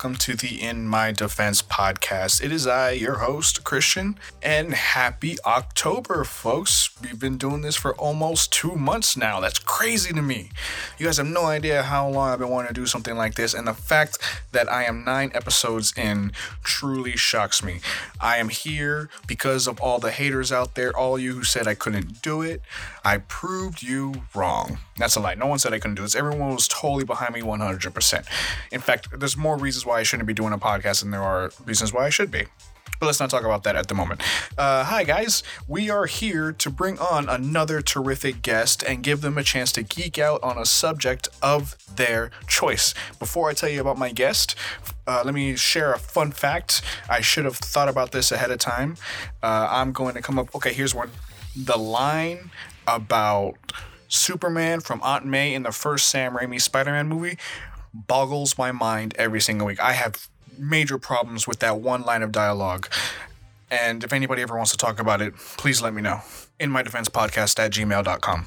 Welcome to the In My Defense podcast. It is I, your host, Christian, and happy October, folks. We've been doing this for almost two months now. That's crazy to me. You guys have no idea how long I've been wanting to do something like this, and the fact that I am nine episodes in truly shocks me. I am here because of all the haters out there, all you who said I couldn't do it. I proved you wrong. That's a lie. No one said I couldn't do this. Everyone was totally behind me 100%. In fact, there's more reasons why I shouldn't be doing a podcast than there are reasons why I should be. But let's not talk about that at the moment. Uh, hi, guys. We are here to bring on another terrific guest and give them a chance to geek out on a subject of their choice. Before I tell you about my guest, uh, let me share a fun fact. I should have thought about this ahead of time. Uh, I'm going to come up. Okay, here's one. The line about Superman from Aunt May in the first Sam Raimi Spider Man movie boggles my mind every single week. I have major problems with that one line of dialogue. And if anybody ever wants to talk about it, please let me know in my defense podcast at gmail.com.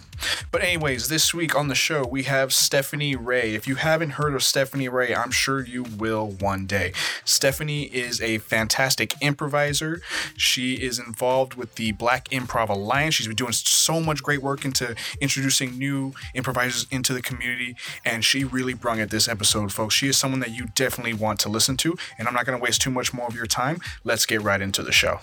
But, anyways, this week on the show, we have Stephanie Ray. If you haven't heard of Stephanie Ray, I'm sure you will one day. Stephanie is a fantastic improviser. She is involved with the Black Improv Alliance. She's been doing so much great work into introducing new improvisers into the community, and she really brung it this episode, folks. She is someone that you definitely want to listen to, and I'm not going to waste too much more of your time. Let's get right into the show.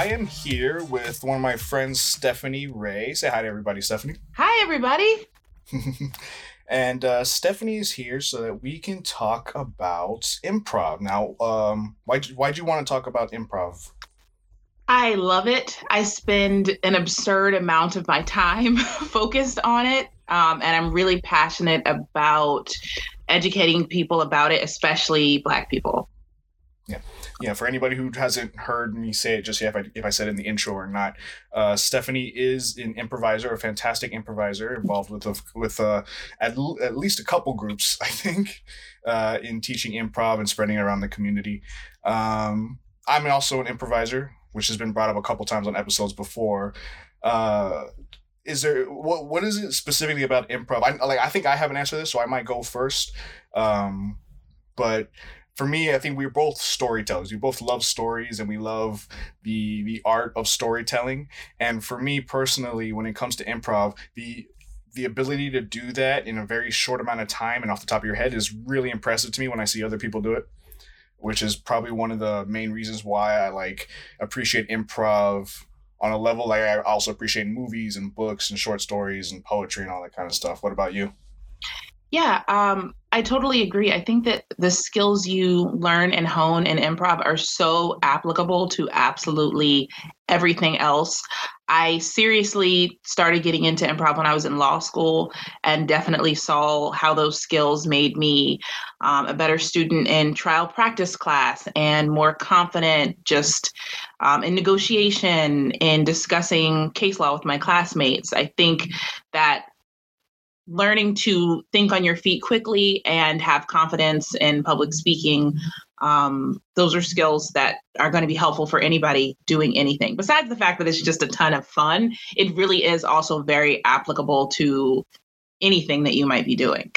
I am here with one of my friends, Stephanie Ray. Say hi to everybody, Stephanie. Hi, everybody. and uh, Stephanie is here so that we can talk about improv. Now, um, why why'd you want to talk about improv? I love it. I spend an absurd amount of my time focused on it, um, and I'm really passionate about educating people about it, especially Black people. Yeah yeah, for anybody who hasn't heard me say it just yet, if I, if I said in the intro or not, uh, Stephanie is an improviser, a fantastic improviser, involved with a, with uh, at, at least a couple groups, I think, uh, in teaching improv and spreading it around the community. Um, I'm also an improviser, which has been brought up a couple times on episodes before. Uh, is there what what is it specifically about improv? I like I think I have an answer to this, so I might go first. Um, but for me, I think we're both storytellers. We both love stories and we love the the art of storytelling. And for me personally, when it comes to improv, the the ability to do that in a very short amount of time and off the top of your head is really impressive to me when I see other people do it. Which is probably one of the main reasons why I like appreciate improv on a level like I also appreciate movies and books and short stories and poetry and all that kind of stuff. What about you? Yeah, um, I totally agree. I think that the skills you learn and hone in improv are so applicable to absolutely everything else. I seriously started getting into improv when I was in law school and definitely saw how those skills made me um, a better student in trial practice class and more confident just um, in negotiation, in discussing case law with my classmates. I think that learning to think on your feet quickly and have confidence in public speaking um, those are skills that are going to be helpful for anybody doing anything besides the fact that it's just a ton of fun it really is also very applicable to anything that you might be doing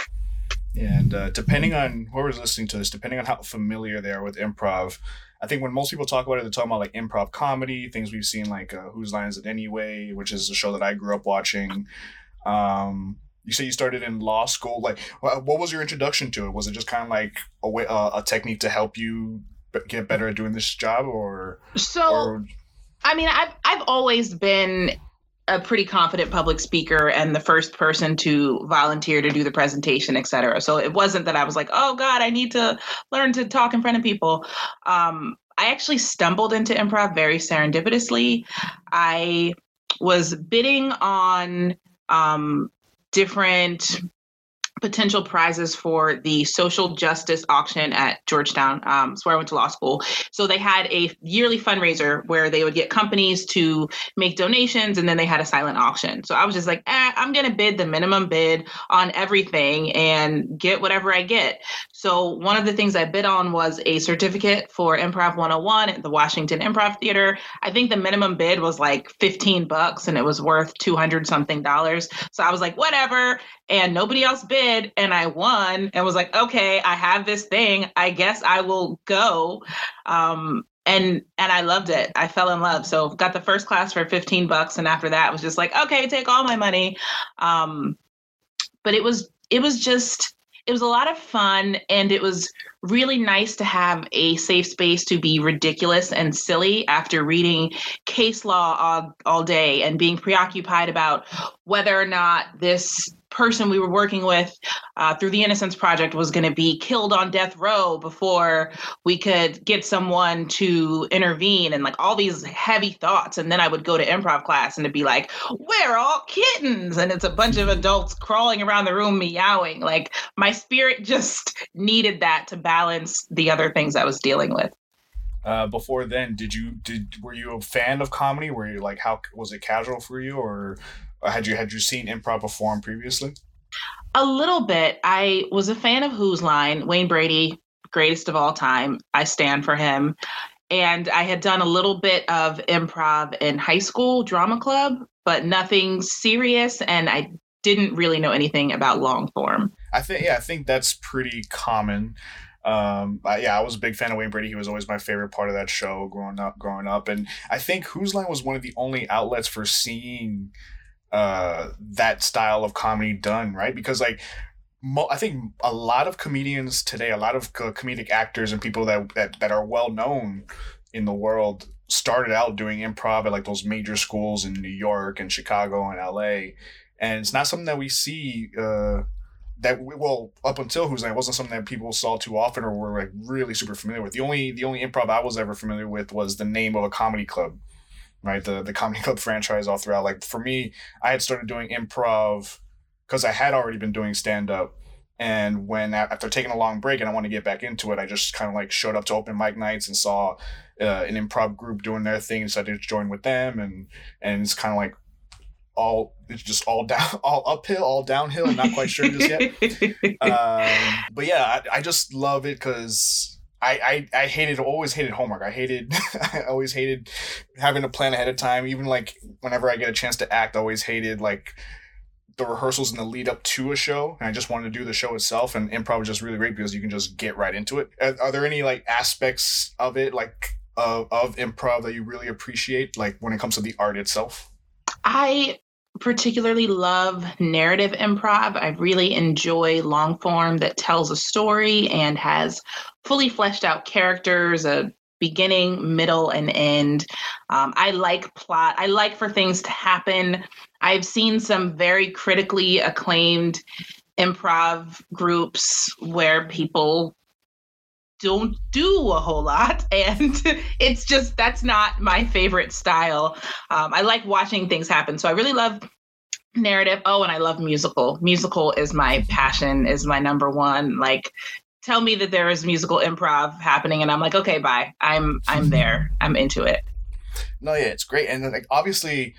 and uh, depending on whoever's listening to this depending on how familiar they are with improv I think when most people talk about it, they're talking about like improv comedy, things we've seen like uh, Whose Line Is It Anyway, which is a show that I grew up watching. Um, you say you started in law school. Like, what was your introduction to it? Was it just kind of like a way, uh, a technique to help you get better at doing this job, or so? Or... I mean, I've I've always been a pretty confident public speaker and the first person to volunteer to do the presentation, et cetera. So it wasn't that I was like, oh God, I need to learn to talk in front of people. Um, I actually stumbled into improv very serendipitously. I was bidding on um, different potential prizes for the social justice auction at Georgetown. Um, where I went to law school. So they had a yearly fundraiser where they would get companies to make donations and then they had a silent auction. So I was just like, eh, I'm going to bid the minimum bid on everything and get whatever I get. So one of the things I bid on was a certificate for Improv 101 at the Washington Improv Theater. I think the minimum bid was like 15 bucks and it was worth 200 something dollars. So I was like, whatever. And nobody else bid. And I won and was like, okay, I have this thing. I guess I will go. Um, and and I loved it. I fell in love. So got the first class for 15 bucks. And after that was just like, okay, take all my money. Um, but it was it was just it was a lot of fun and it was really nice to have a safe space to be ridiculous and silly after reading case law all, all day and being preoccupied about whether or not this person we were working with uh, through the Innocence Project was going to be killed on death row before we could get someone to intervene and like all these heavy thoughts. And then I would go to improv class and it'd be like, we're all kittens. And it's a bunch of adults crawling around the room meowing. Like my spirit just needed that to balance the other things I was dealing with. Uh, before then, did you did were you a fan of comedy? Were you like how was it casual for you, or had you had you seen improv perform previously? A little bit. I was a fan of Whose Line, Wayne Brady, greatest of all time. I stand for him. And I had done a little bit of improv in high school drama club, but nothing serious. And I didn't really know anything about long form. I think yeah, I think that's pretty common. Um, yeah, I was a big fan of Wayne Brady. He was always my favorite part of that show growing up. Growing up, and I think Whose Line was one of the only outlets for seeing uh, that style of comedy done, right? Because like mo- I think a lot of comedians today, a lot of co- comedic actors and people that, that that are well known in the world started out doing improv at like those major schools in New York and Chicago and LA, and it's not something that we see. Uh, that well up until who's name wasn't something that people saw too often or were like really super familiar with. The only the only improv I was ever familiar with was the name of a comedy club right? The the comedy club franchise all throughout. Like for me, I had started doing improv because I had already been doing stand up. And when after taking a long break and I want to get back into it, I just kind of like showed up to open mic nights and saw uh, an improv group doing their thing, so I did join with them, and and it's kind of like all it's just all down all uphill all downhill i'm not quite sure just yet um, but yeah I, I just love it because I, I, I hated always hated homework. I hated I always hated having to plan ahead of time. Even like whenever I get a chance to act, I always hated like the rehearsals and the lead up to a show. And I just wanted to do the show itself. And improv is just really great because you can just get right into it. Are, are there any like aspects of it like of, of improv that you really appreciate, like when it comes to the art itself? I particularly love narrative improv. I really enjoy long form that tells a story and has fully fleshed out characters, a beginning, middle, and end. Um, I like plot. I like for things to happen. I've seen some very critically acclaimed improv groups where people don't do a whole lot. And it's just that's not my favorite style. Um, i like watching things happen. So i really love narrative. Oh and i love musical. Musical is my passion is my number one. Like tell me that there is musical improv happening and i'm like okay bye. I'm i'm there. I'm into it. No yeah it's great. And then like obviously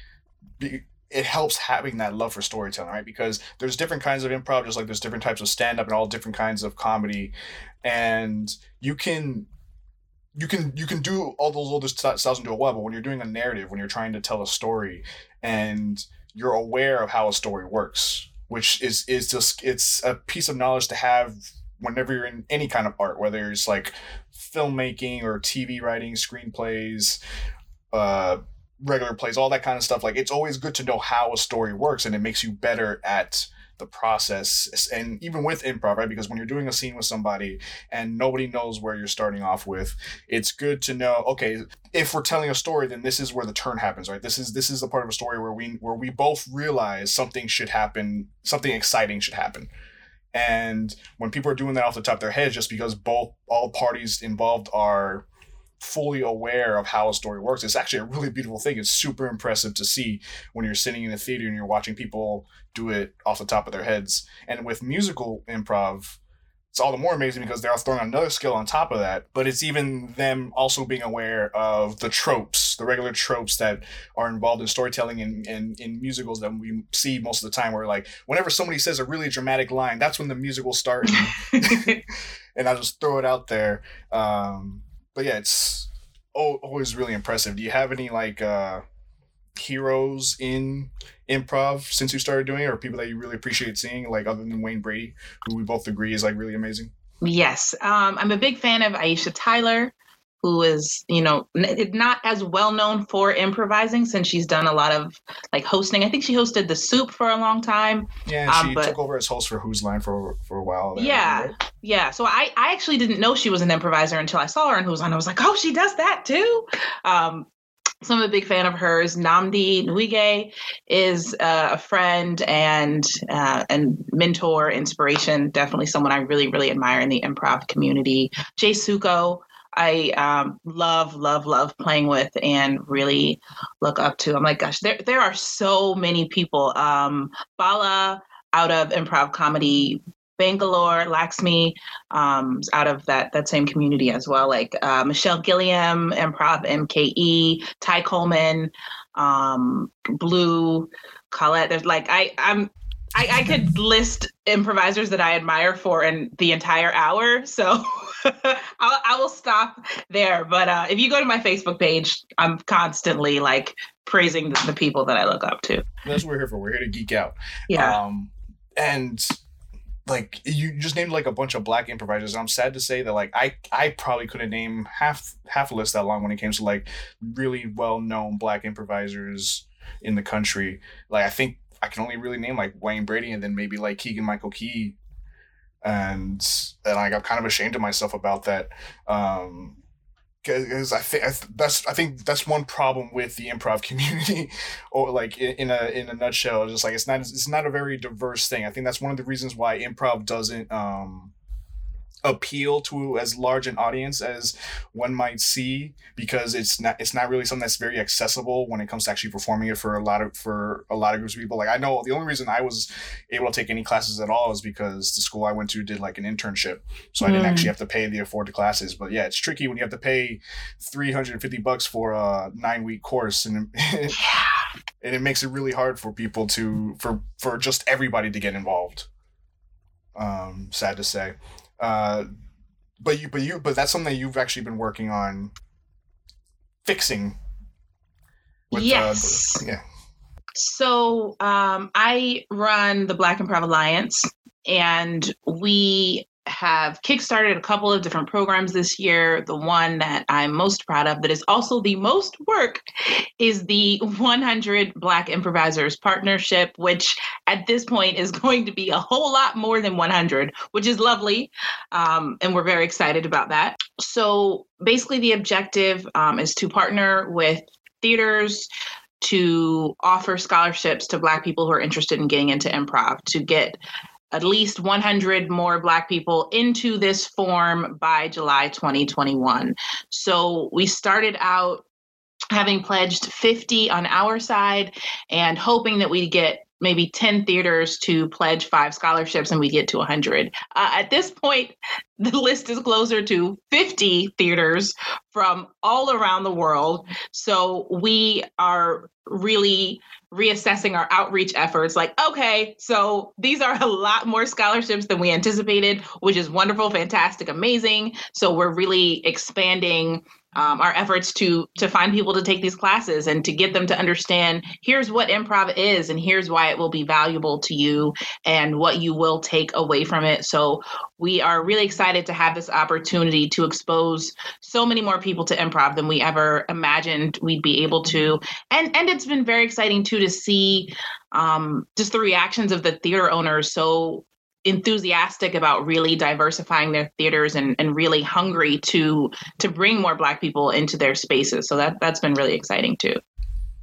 it helps having that love for storytelling right? Because there's different kinds of improv just like there's different types of stand-up and all different kinds of comedy. And you can you can you can do all those other styles and do it well but when you're doing a narrative when you're trying to tell a story and you're aware of how a story works which is is just it's a piece of knowledge to have whenever you're in any kind of art, whether it's like filmmaking or TV writing, screenplays, uh, regular plays, all that kind of stuff. Like it's always good to know how a story works, and it makes you better at the process. And even with improv, right? Because when you're doing a scene with somebody and nobody knows where you're starting off with, it's good to know. Okay, if we're telling a story, then this is where the turn happens, right? This is this is the part of a story where we where we both realize something should happen, something exciting should happen and when people are doing that off the top of their heads, just because both all parties involved are fully aware of how a story works. It's actually a really beautiful thing. It's super impressive to see when you're sitting in a theater and you're watching people do it off the top of their heads. And with musical improv, it's all the more amazing because they're throwing another skill on top of that. But it's even them also being aware of the tropes, the regular tropes that are involved in storytelling and in, musicals that we see most of the time. Where like whenever somebody says a really dramatic line, that's when the musical starts. and I just throw it out there. Um, but yeah, it's always really impressive. Do you have any like uh, heroes in improv since you started doing it, or people that you really appreciate seeing, like other than Wayne Brady, who we both agree is like really amazing? Yes, um, I'm a big fan of Aisha Tyler who is you know not as well known for improvising since she's done a lot of like hosting. I think she hosted the Soup for a long time. Yeah, um, she but, took over as host for Whose Line for for a while. There, yeah, right? yeah. So I I actually didn't know she was an improviser until I saw her in Whose Line. I was like, oh, she does that too. Um, so I'm a big fan of hers. Nnamdi Nwige is uh, a friend and uh, and mentor, inspiration. Definitely someone I really really admire in the improv community. Jay Suko I um, love, love, love playing with and really look up to. I'm like, gosh, there there are so many people. Um, Bala out of improv comedy Bangalore, Laxmi, um, out of that that same community as well. Like uh, Michelle Gilliam, Improv MKE, Ty Coleman, um, Blue, Colette. There's like I I'm I, I could list improvisers that I admire for in the entire hour. So I'll, I will stop there. But uh, if you go to my Facebook page, I'm constantly like praising the, the, people that I look up to. That's what we're here for. We're here to geek out. Yeah. Um, and like you just named like a bunch of black improvisers. I'm sad to say that like I I probably couldn't name half half a list that long when it came to like really well known black improvisers in the country. Like I think I can only really name like Wayne Brady and then maybe like Keegan Michael Key and and I got kind of ashamed of myself about that. Um, because I think that's I think that's one problem with the improv community, or like in, a in a nutshell, just like it's not it's not a very diverse thing. I think that's one of the reasons why improv doesn't um appeal to as large an audience as one might see because it's not it's not really something that's very accessible when it comes to actually performing it for a lot of for a lot of groups of people. Like i know the only reason i was able to take any classes at all is because the school i went to did like an internship. So mm. i didn't actually hmm. have to pay the afford the classes. But yeah it's tricky when you have to pay 350 bucks for a nine week course and and it makes it really hard for people to for for just everybody to get involved. Um sad to say uh, but you, but you, but that's something that you've actually been working on fixing. With, uh, yes. Uh, yeah. So um, I run the Black Improv Alliance, and we have kickstarted a couple of different programs this year. The one that I'm most proud of, that is also the most work, is the 100 Black Improvisers Partnership, which at this point is going to be a whole lot more than 100, which is lovely. Um, and we're very excited about that. So basically, the objective um, is to partner with theaters to offer scholarships to Black people who are interested in getting into improv, to get at least 100 more Black people into this form by July 2021. So we started out having pledged 50 on our side and hoping that we'd get maybe 10 theaters to pledge five scholarships and we get to 100. Uh, at this point, the list is closer to 50 theaters from all around the world. So we are really reassessing our outreach efforts like okay so these are a lot more scholarships than we anticipated which is wonderful fantastic amazing. So we're really expanding um, our efforts to to find people to take these classes and to get them to understand here's what improv is and here's why it will be valuable to you and what you will take away from it. So we are really excited to have this opportunity to expose so many more people to improv than we ever imagined we'd be able to. And and it's been very exciting too to see um, just the reactions of the theater owners. So enthusiastic about really diversifying their theaters and, and really hungry to to bring more black people into their spaces. So that that's been really exciting too.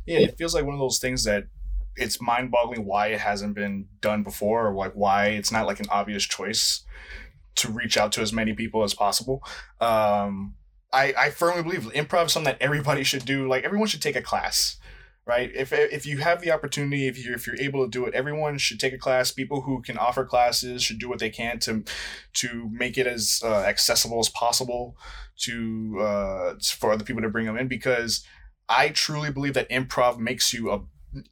Yeah it feels like one of those things that it's mind-boggling why it hasn't been done before or like why it's not like an obvious choice to reach out to as many people as possible. Um I, I firmly believe improv is something that everybody should do. Like everyone should take a class, right? If if you have the opportunity, if you're if you're able to do it, everyone should take a class. People who can offer classes should do what they can to to make it as uh, accessible as possible to uh, for other people to bring them in because I truly believe that improv makes you a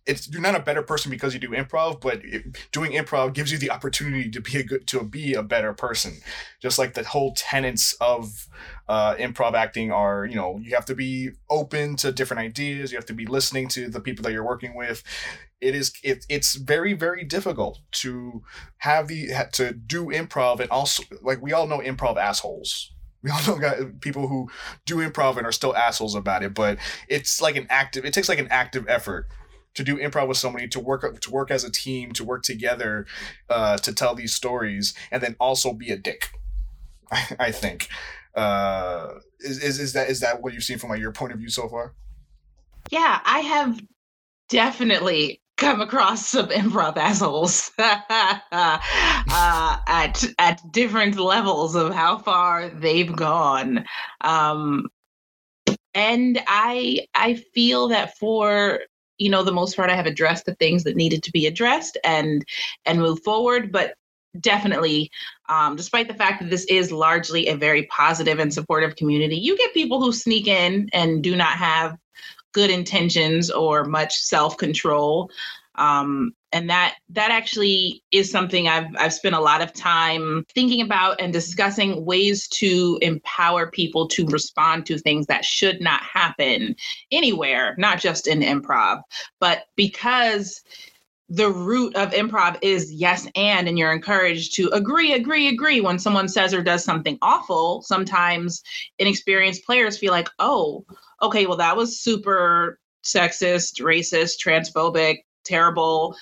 it's you're not a better person because you do improv, but it, doing improv gives you the opportunity to be a good to be a better person. Just like the whole tenets of uh, improv acting are, you know, you have to be open to different ideas. You have to be listening to the people that you're working with. It is it, it's very very difficult to have the to do improv and also like we all know improv assholes we all know got people who do improv and are still assholes about it, but it's like an active. It takes like an active effort to do improv with somebody to work to work as a team to work together uh, to tell these stories and then also be a dick i, I think. Uh, is, is, is that is that what you've seen from like your point of view so far? Yeah i have definitely come across some improv assholes uh, at at different levels of how far they've gone. Um, and i i feel that for you know the most part i have addressed the things that needed to be addressed and and move forward but definitely um, despite the fact that this is largely a very positive and supportive community you get people who sneak in and do not have good intentions or much self-control um, and that that actually is something I've I've spent a lot of time thinking about and discussing ways to empower people to respond to things that should not happen anywhere, not just in improv, but because the root of improv is yes and and you're encouraged to agree agree agree when someone says or does something awful sometimes inexperienced players feel like oh okay well that was super sexist racist transphobic terrible.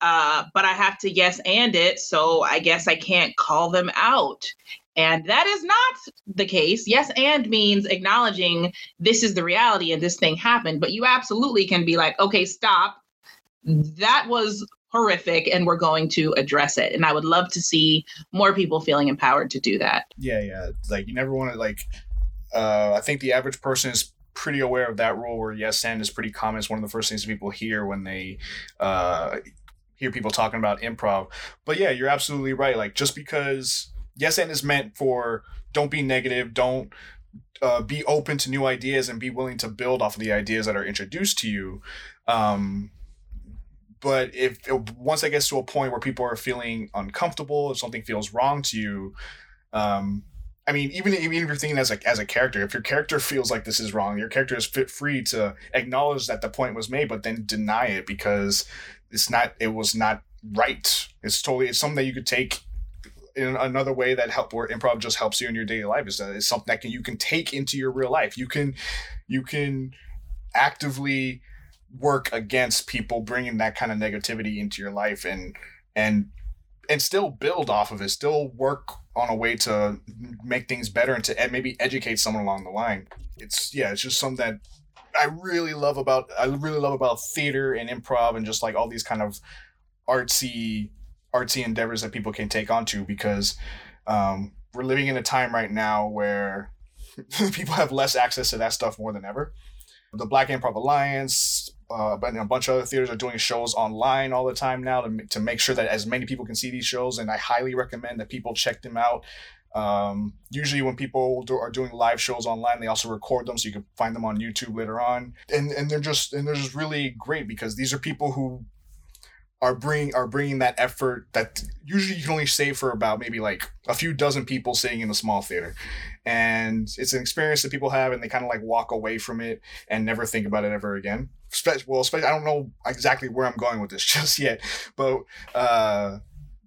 Uh, but I have to yes and it. So I guess I can't call them out. And that is not the case. Yes and means acknowledging this is the reality and this thing happened. But you absolutely can be like, okay, stop. That was horrific and we're going to address it. And I would love to see more people feeling empowered to do that. Yeah, yeah. Like you never want to like uh I think the average person is pretty aware of that rule where yes and is pretty common. It's one of the first things people hear when they uh, hear people talking about improv. But yeah, you're absolutely right. Like just because yes and is meant for don't be negative, don't uh, be open to new ideas and be willing to build off of the ideas that are introduced to you. Um, but if once it gets to a point where people are feeling uncomfortable, if something feels wrong to you, um, I mean, even even if you're thinking as a as a character, if your character feels like this is wrong, your character is fit free to acknowledge that the point was made, but then deny it because it's not it was not right. It's totally it's something that you could take in another way that help where improv just helps you in your daily life is that uh, it's something that can you can take into your real life. You can you can actively work against people bringing that kind of negativity into your life and and and still build off of it, still work on a way to make things better and to ed- maybe educate someone along the line. It's yeah, it's just something that I really love about I really love about theater and improv and just like all these kind of artsy artsy endeavors that people can take on onto because um, we're living in a time right now where people have less access to that stuff more than ever. The Black Improv Alliance, uh, but a bunch of other theaters are doing shows online all the time now to, to make sure that as many people can see these shows. And I highly recommend that people check them out. Um, usually, when people do, are doing live shows online, they also record them so you can find them on YouTube later on. And and they're just and they're just really great because these are people who are bringing are bringing that effort that usually you can only save for about maybe like a few dozen people sitting in a small theater and it's an experience that people have and they kind of like walk away from it and never think about it ever again well especially i don't know exactly where i'm going with this just yet but uh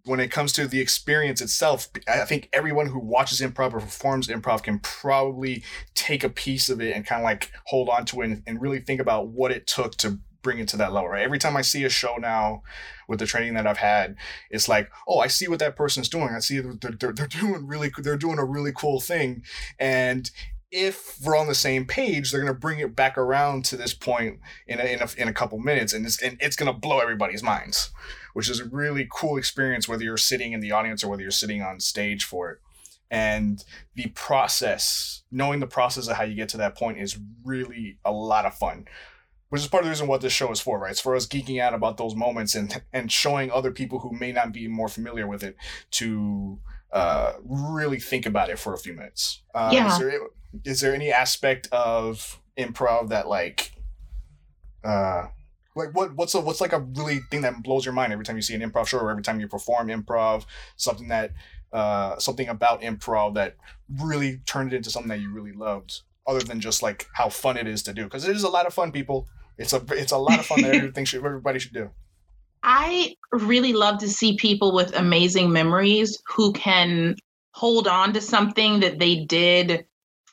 when it comes to the experience itself, I think everyone who watches improv or performs improv can probably take a piece of it and kind of like hold on to it and, and really think about what it took to bring it to that level, right? Every time I see a show now with the training that I've had, it's like, oh, I see what that person's doing. I see they're, they're, they're doing really, they're doing a really cool thing. And if we're on the same page, they're going to bring it back around to this point in a, in a, in a couple minutes and it's, and it's going to blow everybody's minds, which is a really cool experience, whether you're sitting in the audience or whether you're sitting on stage for it. and the process knowing the process of how you get to that point is really a lot of fun which is part of the reason what this show is for right it's for us geeking out about those moments and and showing other people who may not be more familiar with it to uh really think about it for a few minutes. Uh, Yeah. is there, is there any aspect of improv that like uh like what what's a, what's like a really thing that blows your mind every time you see an improv show or every time you perform improv? Something that uh something about improv that really turned it into something that you really loved other than just like how fun it is to do? Because it is a lot of fun people. It's a it's a lot of fun that everything should everybody should do I really love to see people with amazing memories who can hold on to something that they did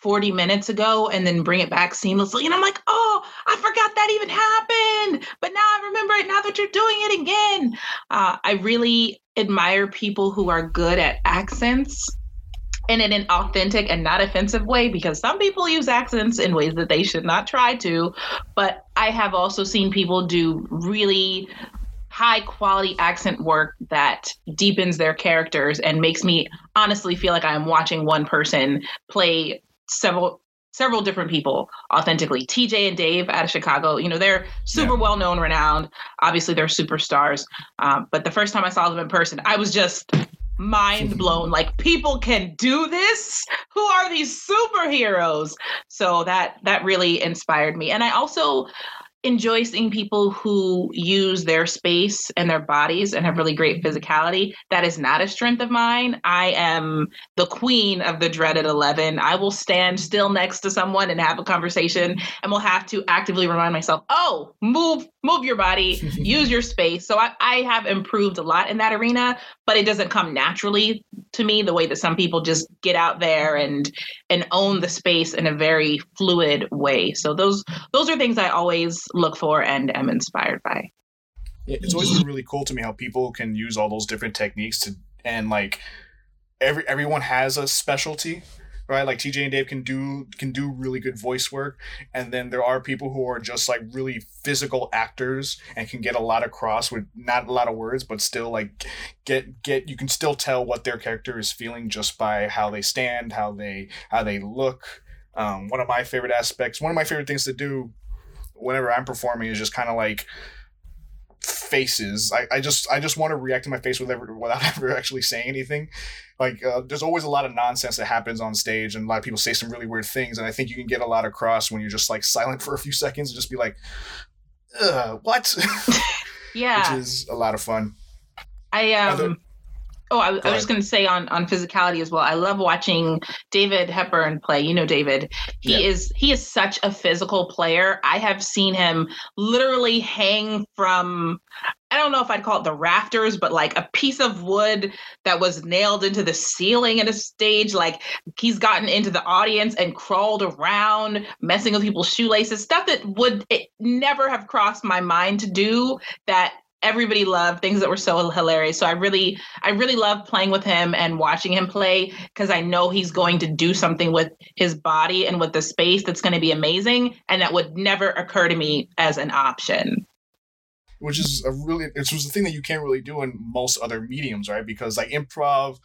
40 minutes ago and then bring it back seamlessly. And I'm like, oh, I forgot that even happened. But now I remember it now that you're doing it again. Uh, I really admire people who are good at accents and in an authentic and not offensive way because some people use accents in ways that they should not try to. But I have also seen people do really high quality accent work that deepens their characters and makes me honestly feel like I'm watching one person play several several different people authentically. TJ and Dave out of Chicago, you know, they're super Yeah. well known, renowned. Obviously, they're superstars. Um, but the first time I saw them in person, I was just mind blown. Like people can do this. Who are these superheroes? So that that really inspired me. And I also enjoy seeing people who use their space and their bodies and have really great physicality. That is not a strength of mine. I am the queen of the dreaded 11. I will stand still next to someone and have a conversation and will have to actively remind myself, oh, move, move your body, use your space. So I, I have improved a lot in that arena, but it doesn't come naturally to me the way that some people just get out there and and own the space in a very fluid way. So those those are things I always look for and am inspired by. It's always been really cool to me how people can use all those different techniques to and like every everyone has a specialty right? Like tj and dave can do can do really good voice work and then there are people who are just like really physical actors and can get a lot across with not a lot of words but still like get get you can still tell what their character is feeling just by how they stand how they how they look. Um, one of my favorite aspects one of my favorite things to do whenever i'm performing is just kind of like faces. I, I just I just want to react to my face with ever, without ever actually saying anything. Like uh, there's always a lot of nonsense that happens on stage, and a lot of people say some really weird things, and I think you can get a lot across when you're just like silent for a few seconds and just be like, "What?" Yeah. Which is a lot of fun. I um Oh, I, I was just going to say on on physicality as well. I love watching David Hepburn play. You know David. He Yeah. is he is such a physical player. I have seen him literally hang from I don't know if I'd call it the rafters, but like a piece of wood that was nailed into the ceiling at a stage. Like he's gotten into the audience and crawled around, messing with people's shoelaces, stuff that would it never have crossed my mind to do that everybody loved, things that were so hilarious. So I really, I really love playing with him and watching him play because I know he's going to do something with his body and with the space that's going to be amazing. And that would never occur to me as an option. which is a really it's was the thing that you can't really do in most other mediums, right? Because like improv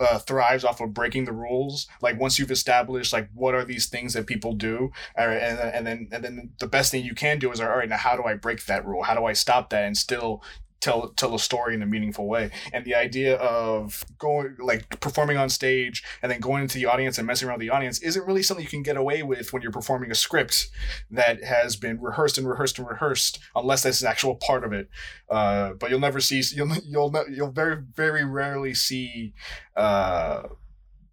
uh, thrives off of breaking the rules. Like once you've established like what are these things that people do, all right, and and then and then the best thing you can do is all right now how do I break that rule? How do I stop that and still tell tell a story in a meaningful way? And the idea of going like performing on stage and then going into the audience and messing around with the audience isn't really something you can get away with when you're performing a script that has been rehearsed and rehearsed and rehearsed unless that's an actual part of it uh, but you'll never see you'll you'll you'll very very rarely see uh,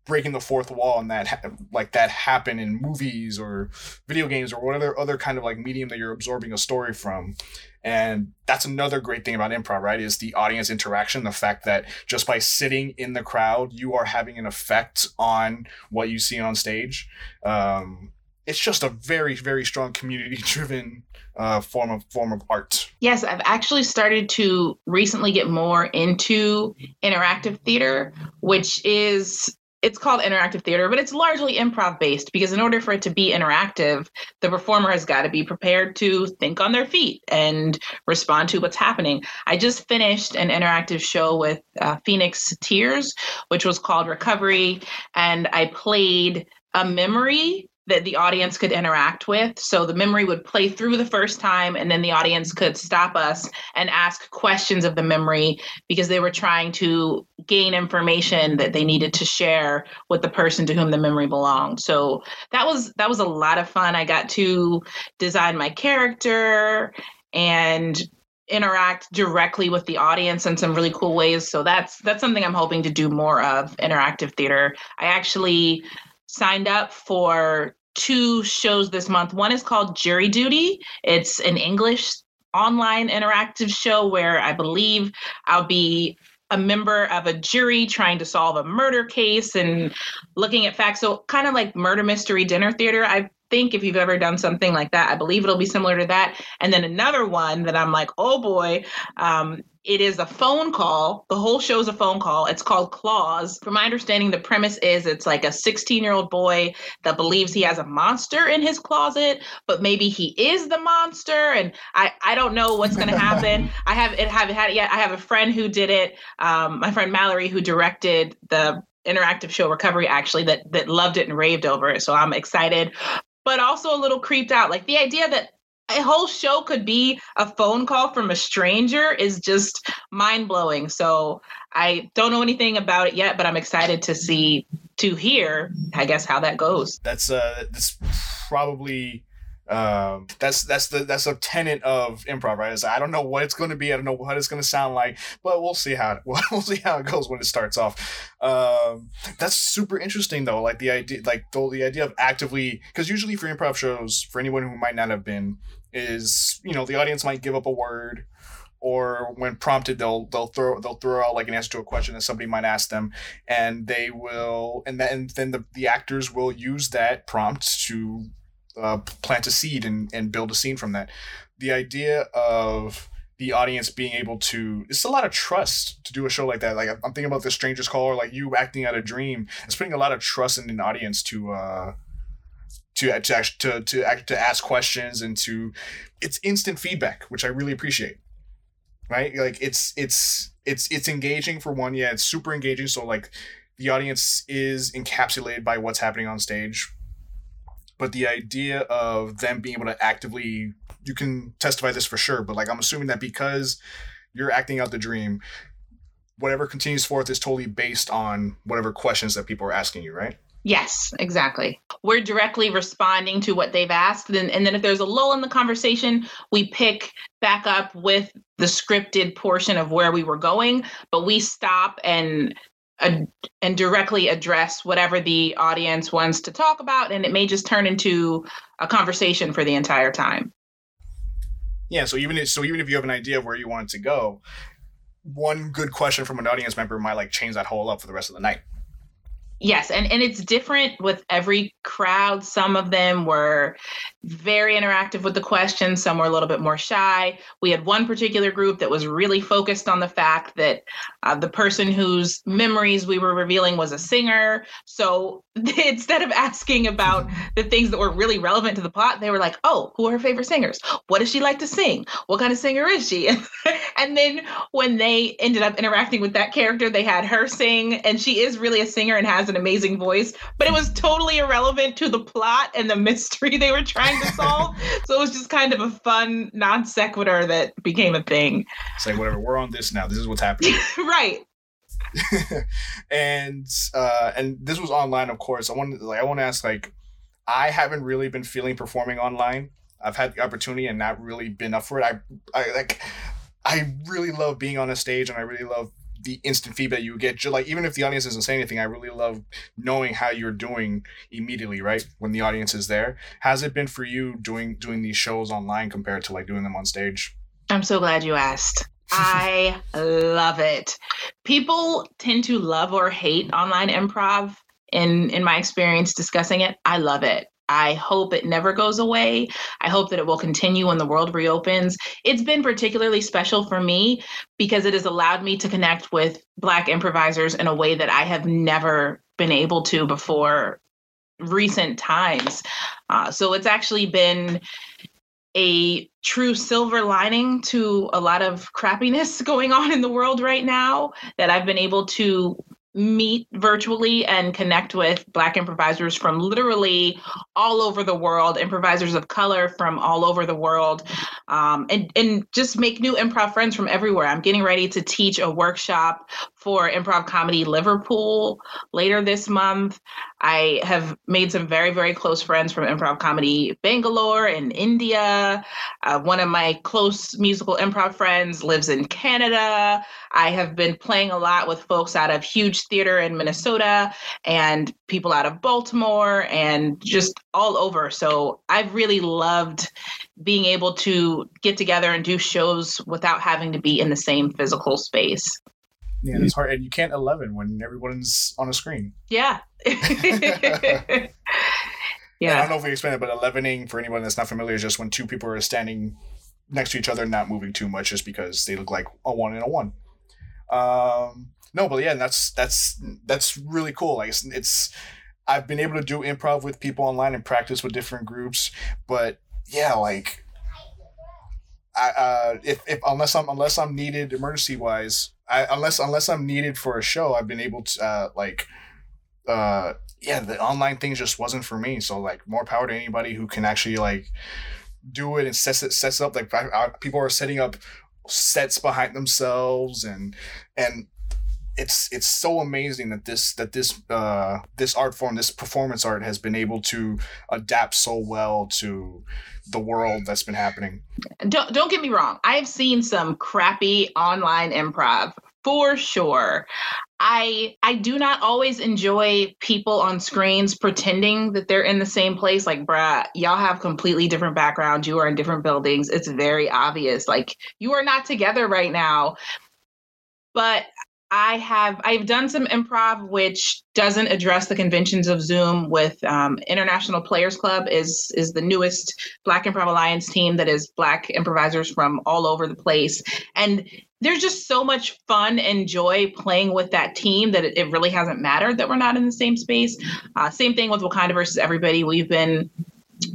breaking the fourth wall and that ha- like that happen in movies or video games or whatever other kind of like medium that you're absorbing a story from and that's another great thing about improv right is the audience interaction the fact that just by sitting in the crowd you are having an effect on what you see on stage. Um, it's just a very very strong community driven uh, form of form of art. Yes, I've actually started to recently get more into interactive theater, which is it's called interactive theater, but it's largely improv based because in order for it to be interactive, the performer has got to be prepared to think on their feet and respond to what's happening. I just finished an interactive show with uh, Phoenix Tears, which was called Recovery, and I played a memory that the audience could interact with. So the memory would play through the first time, and then the audience could stop us and ask questions of the memory because they were trying to gain information that they needed to share with the person to whom the memory belonged. So that was that was a lot of fun. I got to design my character and interact directly with the audience in some really cool ways so that's that's something i'm hoping to do more of interactive theater i actually signed up for two shows this month. One is called Jury Duty. It's an English online interactive show where I believe I'll be a member of a jury trying to solve a murder case and looking at facts. So, kind of like murder mystery dinner theater. I think if you've ever done something like that, I believe it'll be similar to that. And then another one that I'm like, oh boy, um, it is a phone call. The whole show is a phone call. It's called Claws. From my understanding, the premise is it's like a 16 year old boy that believes he has a monster in his closet, but maybe he is the monster. And I, I don't know what's going to happen. I have it haven't had it yet. I have a friend who did it. Um, my friend Mallory, who directed the interactive show Recovery, actually that that loved it and raved over it. So I'm excited but also a little creeped out. Like the idea that a whole show could be a phone call from a stranger is just mind blowing. So I don't know anything about it yet, but I'm excited to see to hear, I guess, how that goes. That's uh that's probably um, that's that's the that's a tenet of improv, right? Is I don't know what it's going to be, I don't know what it's going to sound like, but we'll see how it, we'll see how it goes when it starts off. Um, that's super interesting though, like the idea, like the, the idea of actively, because usually for improv shows, for anyone who might not have been, is you know the audience might give up a word or when prompted they'll they'll throw they'll throw out like an answer to a question that somebody might ask them and they will and then then the, the actors will use that prompt to uh, plant a seed and, and build a scene from that. The idea of the audience being able to it's a lot of trust to do a show like that. Like i'm thinking about the stranger's call or like you acting out a dream. It's putting a lot of trust in an audience to uh to to to to, act, to ask questions and to it's instant feedback which i really appreciate right? Like it's it's it's it's engaging for one yeah it's super engaging. So like the audience is encapsulated by what's happening on stage but the idea of them being able to actively you can testify this for sure but like i'm assuming that because you're acting out the dream whatever continues forth is totally based on whatever questions that people are asking you right Yes, exactly. We're directly responding to what they've asked. And, and then if there's a lull in the conversation, we pick back up with the scripted portion of where we were going, but we stop and and directly address whatever the audience wants to talk about and it may just turn into a conversation for the entire time. Yeah so even if, so even if you have an idea of where you want it to go one good question from an audience member might like change that whole up for the rest of the night Yes, and, and it's different with every crowd. Some of them were very interactive with the questions, some were a little bit more shy. We had one particular group that was really focused on the fact that uh, the person whose memories we were revealing was a singer. So instead of asking about the things that were really relevant to the plot, they were like, oh, who are her favorite singers? What does she like to sing? What kind of singer is she? and then when they ended up interacting with that character, they had her sing, and she is really a singer and has an amazing voice, but it was totally irrelevant to the plot and the mystery they were trying to solve. so it was just kind of a fun non sequitur that became a thing. It's like, whatever, we're on this now. This is what's happening. right. and uh and this was online of course i wanted like i want to ask like i haven't really been feeling performing online i've had the opportunity and not really been up for it i i like i really love being on a stage and i really love the instant feedback you get. Just like even if the audience doesn't say anything i really love knowing how you're doing immediately right? When the audience is there. Has it been for you doing doing these shows online compared to like doing them on stage? I'm so glad you asked. I love it. People tend to love or hate online improv in in my experience discussing it. I love it I hope it never goes away. I hope that it will continue when the world reopens. It's been particularly special for me because it has allowed me to connect with Black improvisers in a way that I have never been able to before recent times. Uh, so it's actually been a true silver lining to a lot of crappiness going on in the world right now that I've been able to meet virtually and connect with black improvisers from literally all over the world improvisers of color from all over the world um, and, and just make new improv friends from everywhere. I'm getting ready to teach a workshop for improv comedy liverpool later this month. I have made some very very close friends from improv comedy bangalore in india. Uh, one of my close musical improv friends lives in canada. I have been playing a lot with folks out of huge theater in Minnesota and people out of Baltimore and just all over. So I've really loved being able to get together and do shows without having to be in the same physical space. Yeah, it's hard, and you can't eleven when everyone's on a screen. Yeah. yeah. I don't know if we explained it, but elevening for anyone that's not familiar is just when two people are standing next to each other, not moving too much, just because they look like a one and a one. Um, no, but yeah, that's that's that's really cool. Like it's, it's I've been able to do improv with people online and practice with different groups, but yeah, like I uh if, if unless I'm unless I'm needed emergency wise, I unless unless I'm needed for a show, I've been able to uh like uh yeah, the online thing just wasn't for me. So like more power to anybody who can actually like do it and sets it sets up like I, I, people are setting up sets behind themselves and and it's it's so amazing that this that this uh this art form this performance art has been able to adapt so well to the world that's been happening don't don't get me wrong i've seen some crappy online improv for sure I I do not always enjoy people on screens pretending that they're in the same place. Like, bruh, y'all have completely different backgrounds. You are in different buildings. It's very obvious. Like, you are not together right now. But I have I've done some improv which doesn't address the conventions of Zoom. With um, International Players Club is is the newest Black Improv Alliance team that is Black improvisers from all over the place, and there's just so much fun and joy playing with that team that it, it really hasn't mattered that we're not in the same space. Uh, same thing with Wakanda versus Everybody. We've been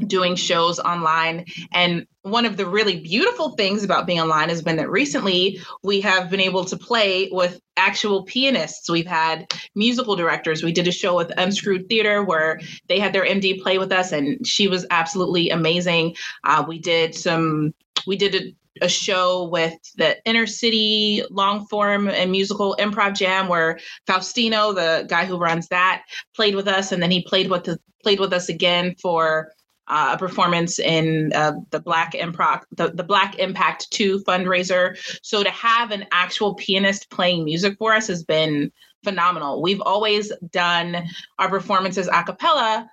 doing shows online. And one of the really beautiful things about being online has been that recently we have been able to play with actual pianists. We've had musical directors. We did a show with Unscrewed Theater where they had their MD play with us, and she was absolutely amazing. Uh, we did some, we did a a show with the inner city long form and musical improv jam where Faustino, the guy who runs that, played with us, and then he played with the, played with us again for uh, a performance in uh, the Black Improv, the, the Black Impact 2 fundraiser. So to have an actual pianist playing music for us has been phenomenal. We've always done our performances a cappella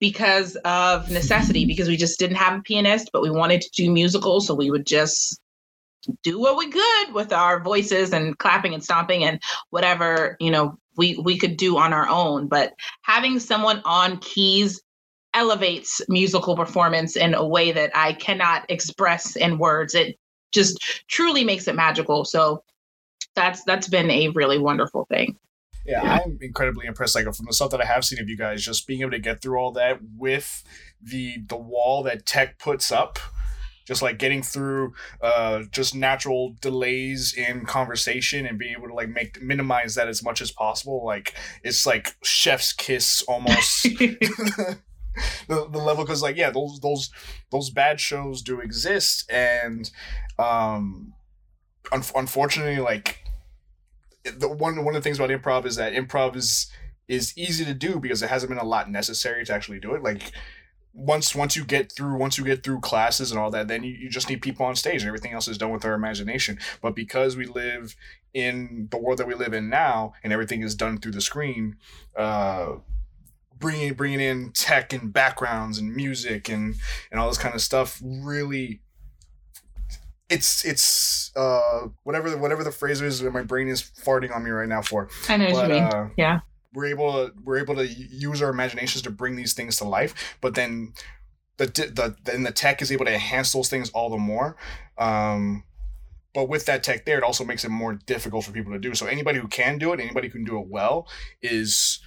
because of necessity, because we just didn't have a pianist, but we wanted to do musicals. So we would just do what we could with our voices and clapping and stomping and whatever, you know, we, we could do on our own. But having someone on keys elevates musical performance in a way that I cannot express in words. It just truly makes it magical. So that's that's been a really wonderful thing yeah, I'm incredibly impressed. Like from the stuff that I have seen of you guys, just being able to get through all that with the the wall that tech puts up, just like getting through uh just natural delays in conversation and being able to like make minimize that as much as possible. Like it's like chef's kiss almost. the, the level because like yeah those those those bad shows do exist and um un- unfortunately like the one one of the things about improv is that improv is is easy to do because it hasn't been a lot necessary to actually do it. Like once once you get through once you get through classes and all that, then you, you just need people on stage and everything else is done with our imagination. But because we live in the world that we live in now and everything is done through the screen, uh, bringing bringing in tech and backgrounds and music and and all this kind of stuff really it's it's uh whatever the, whatever the phrase is that my brain is farting on me right now for. I know but, what you mean. uh, yeah. we're able to we're able to use our imaginations to bring these things to life but then the the then the tech is able to enhance those things all the more um but with that tech there it also makes it more difficult for people to do. So anybody who can do it anybody who can do it well is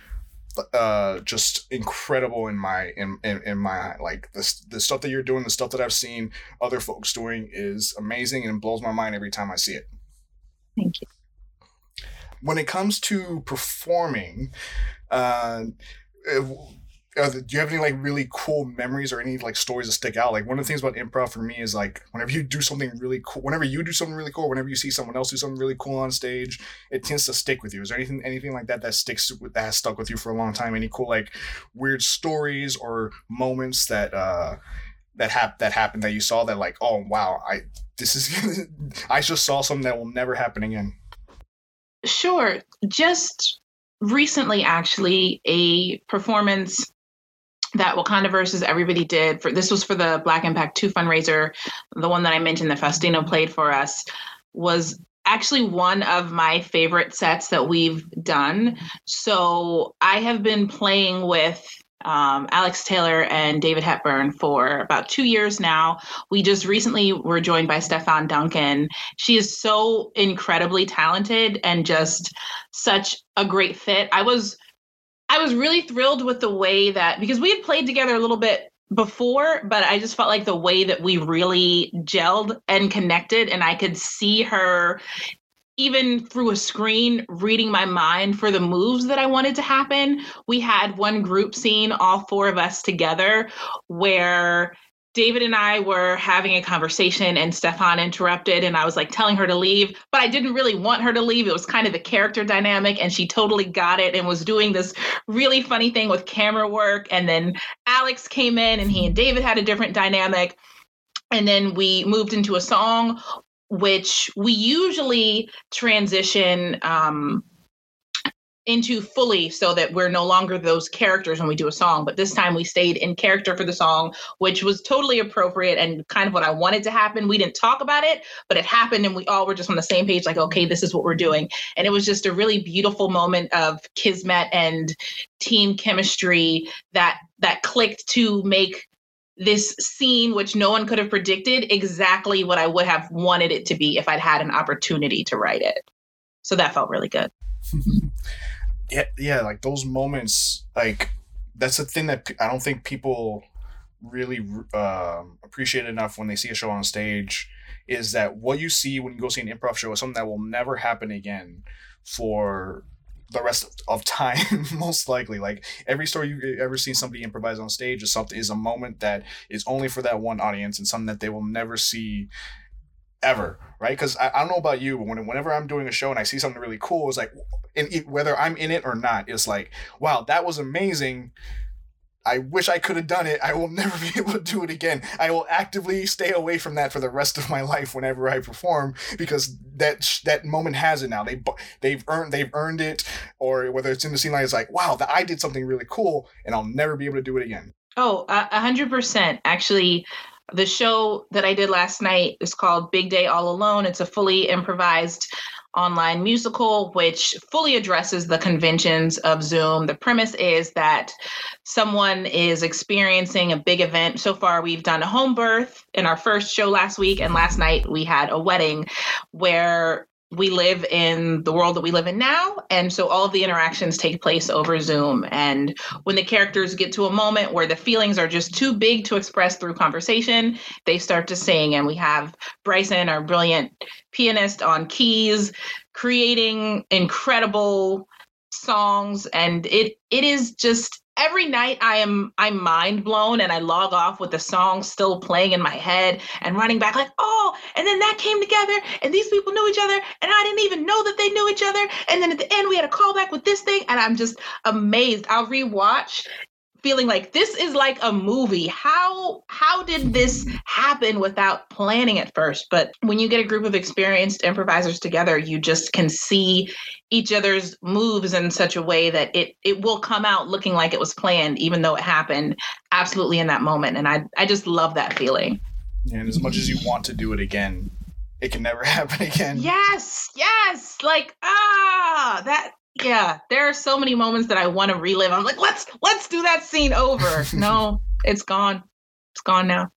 uh just incredible in my in, in, in my like this the stuff that you're doing the stuff that i've seen other folks doing is amazing and blows my mind every time i see it. Thank you. When it comes to performing uh, uh, do you have any like really cool memories or any like stories that stick out? Like one of the things about improv for me is like whenever you do something really cool, whenever you do something really cool, whenever you see someone else do something really cool on stage, it tends to stick with you. Is there anything anything like that that sticks with that has stuck with you for a long time? Any cool like weird stories or moments that uh that hap- that happened that you saw that like oh wow I this is I just saw something that will never happen again. Sure, just recently actually a performance that Wakanda versus everybody did for this was for the Black Impact 2 fundraiser. The one that I mentioned that Faustino played for us was actually one of my favorite sets that we've done. So I have been playing with um, Alex Taylor and David Hepburn for about two years now. We just recently were joined by Stefan Duncan. She is so incredibly talented and just such a great fit. I was I was really thrilled with the way that because we had played together a little bit before, but I just felt like the way that we really gelled and connected, and I could see her even through a screen reading my mind for the moves that I wanted to happen. We had one group scene, all four of us together, where David and I were having a conversation and Stefan interrupted and I was like telling her to leave, but I didn't really want her to leave. It was kind of the character dynamic and she totally got it and was doing this really funny thing with camera work. And then Alex came in and he and David had a different dynamic. And then we moved into a song, which we usually transition um, into fully so that we're no longer those characters when we do a song but this time we stayed in character for the song which was totally appropriate and kind of what i wanted to happen. We didn't talk about it but it happened and we all were just on the same page like okay this is what we're doing. And it was just a really beautiful moment of kismet and team chemistry that that clicked to make this scene which no one could have predicted exactly what i would have wanted it to be if i'd had an opportunity to write it. So that felt really good yeah, yeah, like those moments, like that's the thing that I don't think people really uh, appreciate enough when they see a show on stage is that what you see when you go see an improv show is something that will never happen again for the rest of time most likely. Like every story you ever seen somebody improvise on stage is something is a moment that is only for that one audience and something that they will never see ever, right? Because I, I, don't know about you, but when, whenever I'm doing a show and I see something really cool, it's like, and it, whether I'm in it or not, it's like, wow, that was amazing. I wish I could have done it. I will never be able to do it again. I will actively stay away from that for the rest of my life whenever I perform because that that moment has it now. They they've earned they've earned it, or whether it's in the scene like it's like, wow, that I did something really cool, and I'll never be able to do it again. Oh, a hundred percent. Actually, the show that I did last night is called Big Day All Alone. It's a fully improvised online musical which fully addresses the conventions of Zoom. The premise is that someone is experiencing a big event. So far, we've done a home birth in our first show last week, and last night we had a wedding where we live in the world that we live in now. And so all of the interactions take place over Zoom. And when the characters get to a moment where the feelings are just too big to express through conversation, they start to sing. And we have Bryson, our brilliant pianist, on keys, creating incredible songs. And it it is just every night I am I'm mind blown and I log off with the song still playing in my head and running back like, oh, and then that came together and these people knew each other and I didn't even know that they knew each other. And then at the end we had a callback with this thing and I'm just amazed. I'll rewatch feeling like this is like a movie. How how did this happen without planning at first? But when you get a group of experienced improvisers together you just can see each other's moves in such a way that it it will come out looking like it was planned even though it happened absolutely in that moment. And i i just love that feeling. And as much as you want to do it again it can never happen again. Yes yes. Like ah that yeah, there are so many moments that I want to relive. I'm like, let's let's do that scene over. no, it's gone. It's gone now.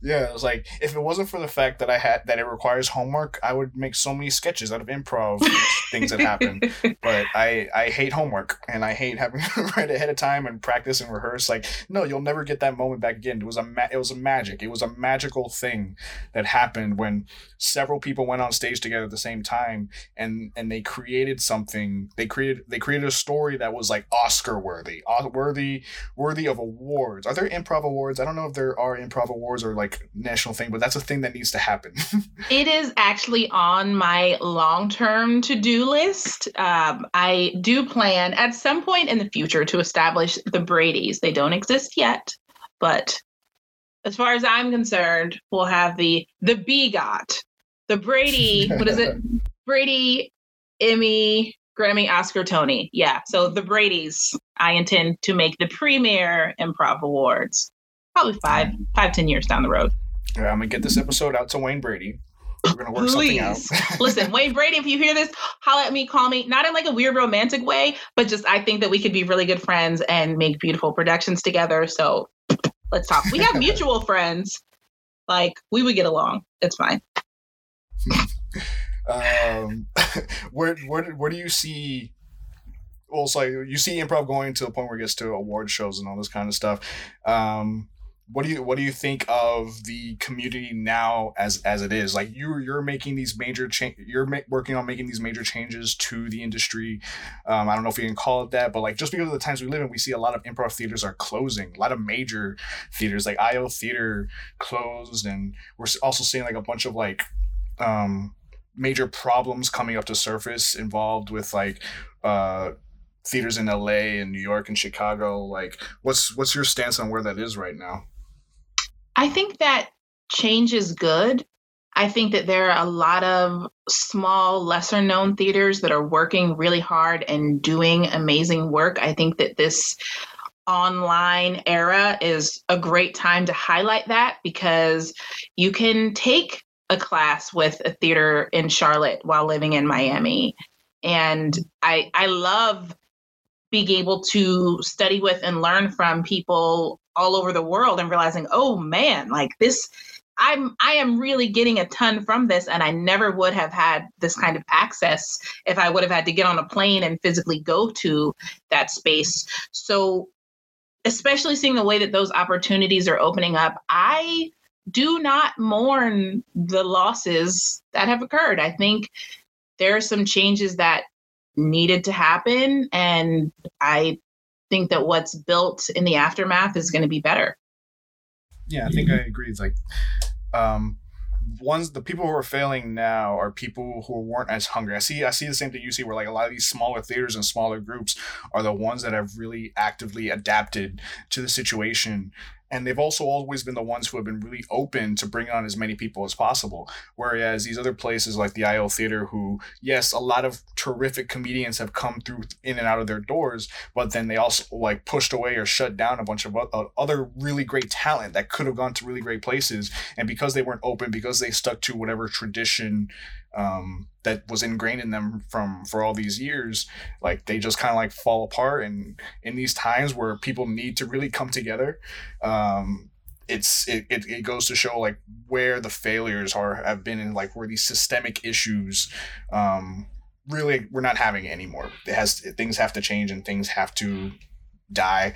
Yeah, it was like if it wasn't for the fact that I had that it requires homework, I would make so many sketches out of improv things that happen. But I I hate homework and I hate having to write ahead of time and practice and rehearse. Like no, you'll never get that moment back again. It was a ma- it was a magic. It was a magical thing that happened when several people went on stage together at the same time and and they created something. They created they created a story that was like Oscar worthy, worthy worthy of awards. Are there improv awards? I don't know if there are improv awards or like like national thing, but that's a thing that needs to happen. it is actually on my long term to do list. Um, I do plan at some point in the future to establish the Brady's. They don't exist yet, but as far as I'm concerned, we'll have the the BGOT, the Brady. what is it? Brady, Emmy, Grammy, Oscar, Tony. Yeah. So the Brady's. I intend to make the premier improv awards probably five, five, ten years down the road. Yeah, I'm gonna get this episode out to Wayne Brady. We're gonna work Please. something out. Listen, Wayne Brady, if you hear this, holla at me, call me. Not in like a weird romantic way, but just I think that we could be really good friends and make beautiful productions together. So let's talk. We have mutual friends. Like we would get along. It's fine. um, where where where do you see well, it's like you see improv going to the point where it gets to award shows and all this kind of stuff. Um, what do you what do you think of the community now as as it is? Like you you're making these major change you're ma- working on making these major changes to the industry. Um, i don't know if you can call it that but like just because of the times we live in we see a lot of improv theaters are closing a lot of major theaters like io theater closed and we're also seeing like a bunch of like um major problems coming up to surface involved with like uh theaters in LA and New York and Chicago. Like what's what's your stance on where that is right now I think that change is good. I think that there are a lot of small, lesser known theaters that are working really hard and doing amazing work. I think that this online era is a great time to highlight that because you can take a class with a theater in Charlotte while living in Miami. And I I love being able to study with and learn from people all over the world and realizing, oh man, like this, I'm I am really getting a ton from this, and I never would have had this kind of access if I would have had to get on a plane and physically go to that space. So, especially seeing the way that those opportunities are opening up, I do not mourn the losses that have occurred. I think there are some changes that needed to happen, and I think that what's built in the aftermath is going to be better. Yeah, I think I agree. It's like um, ones the people who are failing now are people who weren't as hungry. I see I see the same thing you see where like a lot of these smaller theaters and smaller groups are the ones that have really actively adapted to the situation and they've also always been the ones who have been really open to bringing on as many people as possible. Whereas these other places like the io theater who yes a lot of terrific comedians have come through in and out of their doors but then they also like pushed away or shut down a bunch of uh, other really great talent that could have gone to really great places. And because they weren't open because they stuck to whatever tradition um, that was ingrained in them from for all these years like they just kind of like fall apart. And in these times where people need to really come together um, it's it, it, it goes to show like where the failures are have been and like where these systemic issues um, really we're not having it anymore. It has things have to change and things have to die.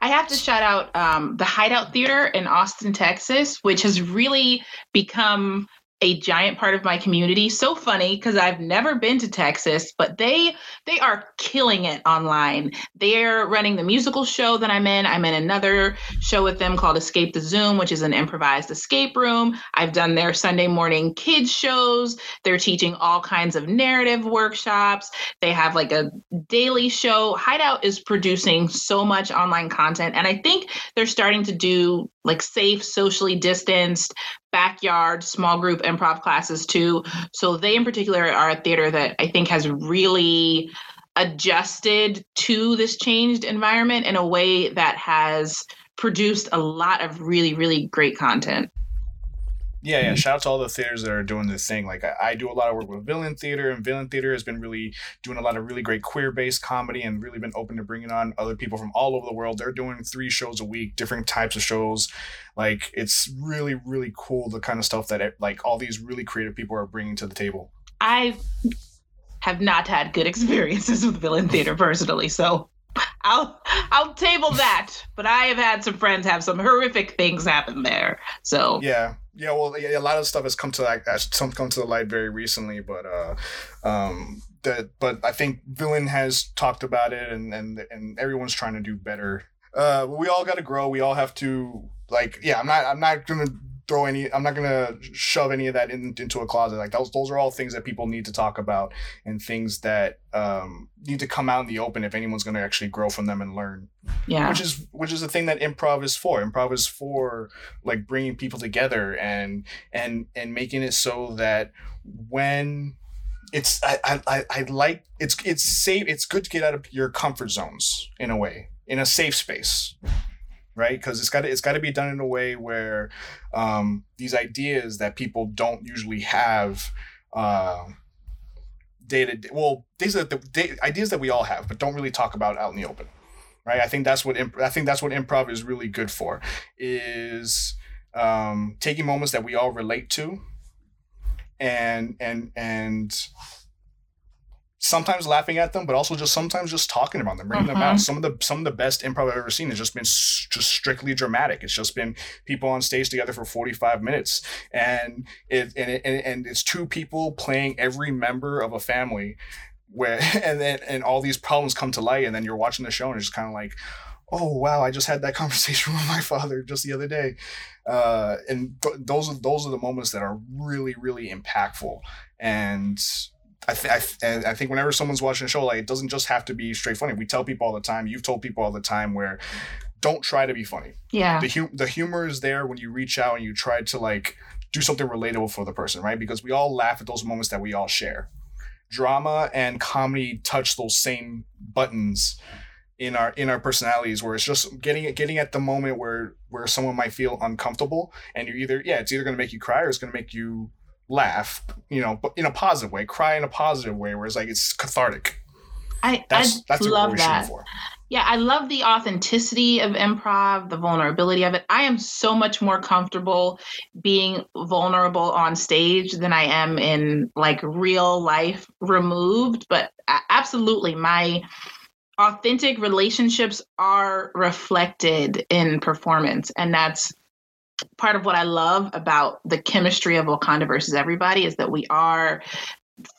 I have to shout out um, the Hideout Theater in Austin, Texas, which has really become a giant part of my community. So funny because I've never been to Texas, but they they are killing it online. They're running the musical show that I'm in. I'm in another show with them called Escape the Zoom, which is an improvised escape room. I've done their Sunday morning kids shows. They're teaching all kinds of narrative workshops. They have like a daily show. Hideout is producing so much online content and I think they're starting to do like safe, socially distanced, backyard, small group improv classes too. So they in particular are a theater that I think has really adjusted to this changed environment in a way that has produced a lot of really, really great content. Yeah, yeah. Shout out to all the theaters that are doing this thing. Like I, I, do a lot of work with Villain Theater, and Villain Theater has been really doing a lot of really great queer-based comedy, and really been open to bringing on other people from all over the world. They're doing three shows a week, different types of shows. Like it's really, really cool the kind of stuff that it, like all these really creative people are bringing to the table. I have not had good experiences with Villain Theater personally, so I'll I'll table that. But I have had some friends have some horrific things happen there. So yeah, yeah. Well, yeah, a lot of stuff has come to like some come to the light very recently, but uh, um, that but I think Villain has talked about it, and and and everyone's trying to do better. Uh, we all got to grow. We all have to like yeah. I'm not I'm not gonna throw any i'm not going to shove any of that in, into a closet. Like those those are all things that people need to talk about and things that um, need to come out in the open if anyone's going to actually grow from them and learn. Yeah. Which is which is the thing that improv is for. Improv is for like bringing people together and and and making it so that when it's I, I i like it's it's safe it's good to get out of your comfort zones in a way in a safe space right? Because it's got it's got to be done in a way where um, these ideas that people don't usually have uh, day. Well, these are the ideas that we all have, but don't really talk about out in the open, right? I think that's what imp- I think that's what improv is really good for, is um, taking moments that we all relate to, and and and sometimes laughing at them, but also just sometimes just talking about them, bringing them out. Mm-hmm. Some of the some of the best improv I've ever seen has just been s- just strictly dramatic. It's just been people on stage together for forty five minutes, and it and it, and it's two people playing every member of a family, where and then and all these problems come to light, and then you're watching the show and it's just kind of like. Oh wow! I just had that conversation with my father just the other day, uh, and th- those are those are the moments that are really really impactful. And I, th- I, th- I think whenever someone's watching a show, like it doesn't just have to be straight funny. We tell people all the time. You've told people all the time where don't try to be funny. Yeah. The hum- the humor is there when you reach out and you try to like do something relatable for the person, right? Because we all laugh at those moments that we all share. Drama and comedy touch those same buttons in our in our personalities where it's just getting getting at the moment where where someone might feel uncomfortable and you're either yeah it's either going to make you cry or it's going to make you laugh, you know, but in a positive way, cry in a positive way, where it's like it's cathartic. I that's, I that's love that. Yeah, I love the authenticity of improv, the vulnerability of it. I am so much more comfortable being vulnerable on stage than I am in like real life removed. But absolutely, my authentic relationships are reflected in performance. And that's part of what I love about the chemistry of Wakanda versus everybody is that we are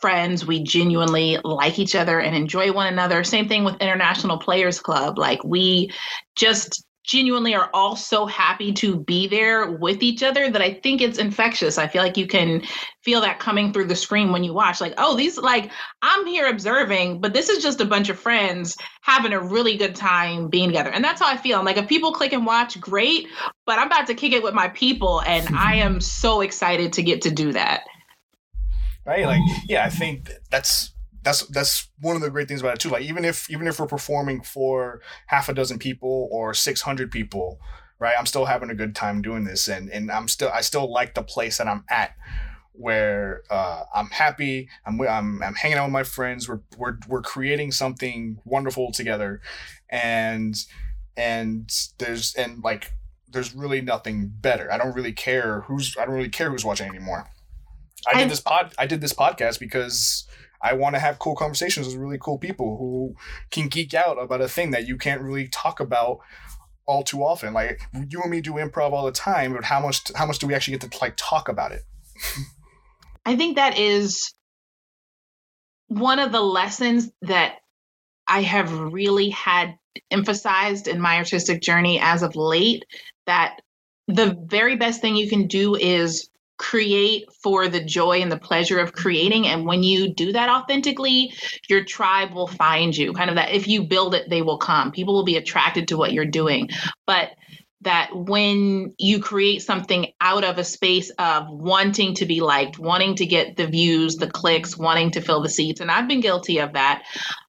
friends. We genuinely like each other and enjoy one another. Same thing with International Players Club. Like we just genuinely are all so happy to be there with each other that I think it's infectious. I feel like you can feel that coming through the screen when you watch. Like, oh, these like I'm here observing, but this is just a bunch of friends having a really good time being together. And that's how I feel. I'm like if people click and watch, great, but I'm about to kick it with my people and I am so excited to get to do that. Right? Like, yeah, I think that's that's that's one of the great things about it too. Like even if even if we're performing for half a dozen people or six hundred people, right? I'm still having a good time doing this, and and I'm still I still like the place that I'm at, where uh, I'm happy. I'm I'm I'm hanging out with my friends. We're we're we're creating something wonderful together, and and there's and like there's really nothing better. I don't really care who's I don't really care who's watching anymore. I did this pod I did this podcast because I want to have cool conversations with really cool people who can geek out about a thing that you can't really talk about all too often. Like you and me do improv all the time, but how much how much do we actually get to like talk about it? I think that is one of the lessons that I have really had emphasized in my artistic journey as of late that the very best thing you can do is create for the joy and the pleasure of creating. And when you do that authentically your tribe will find you. Kind of that if you build it they will come. People will be attracted to what you're doing. But that when you create something out of a space of wanting to be liked wanting to get the views the clicks wanting to fill the seats and i've been guilty of that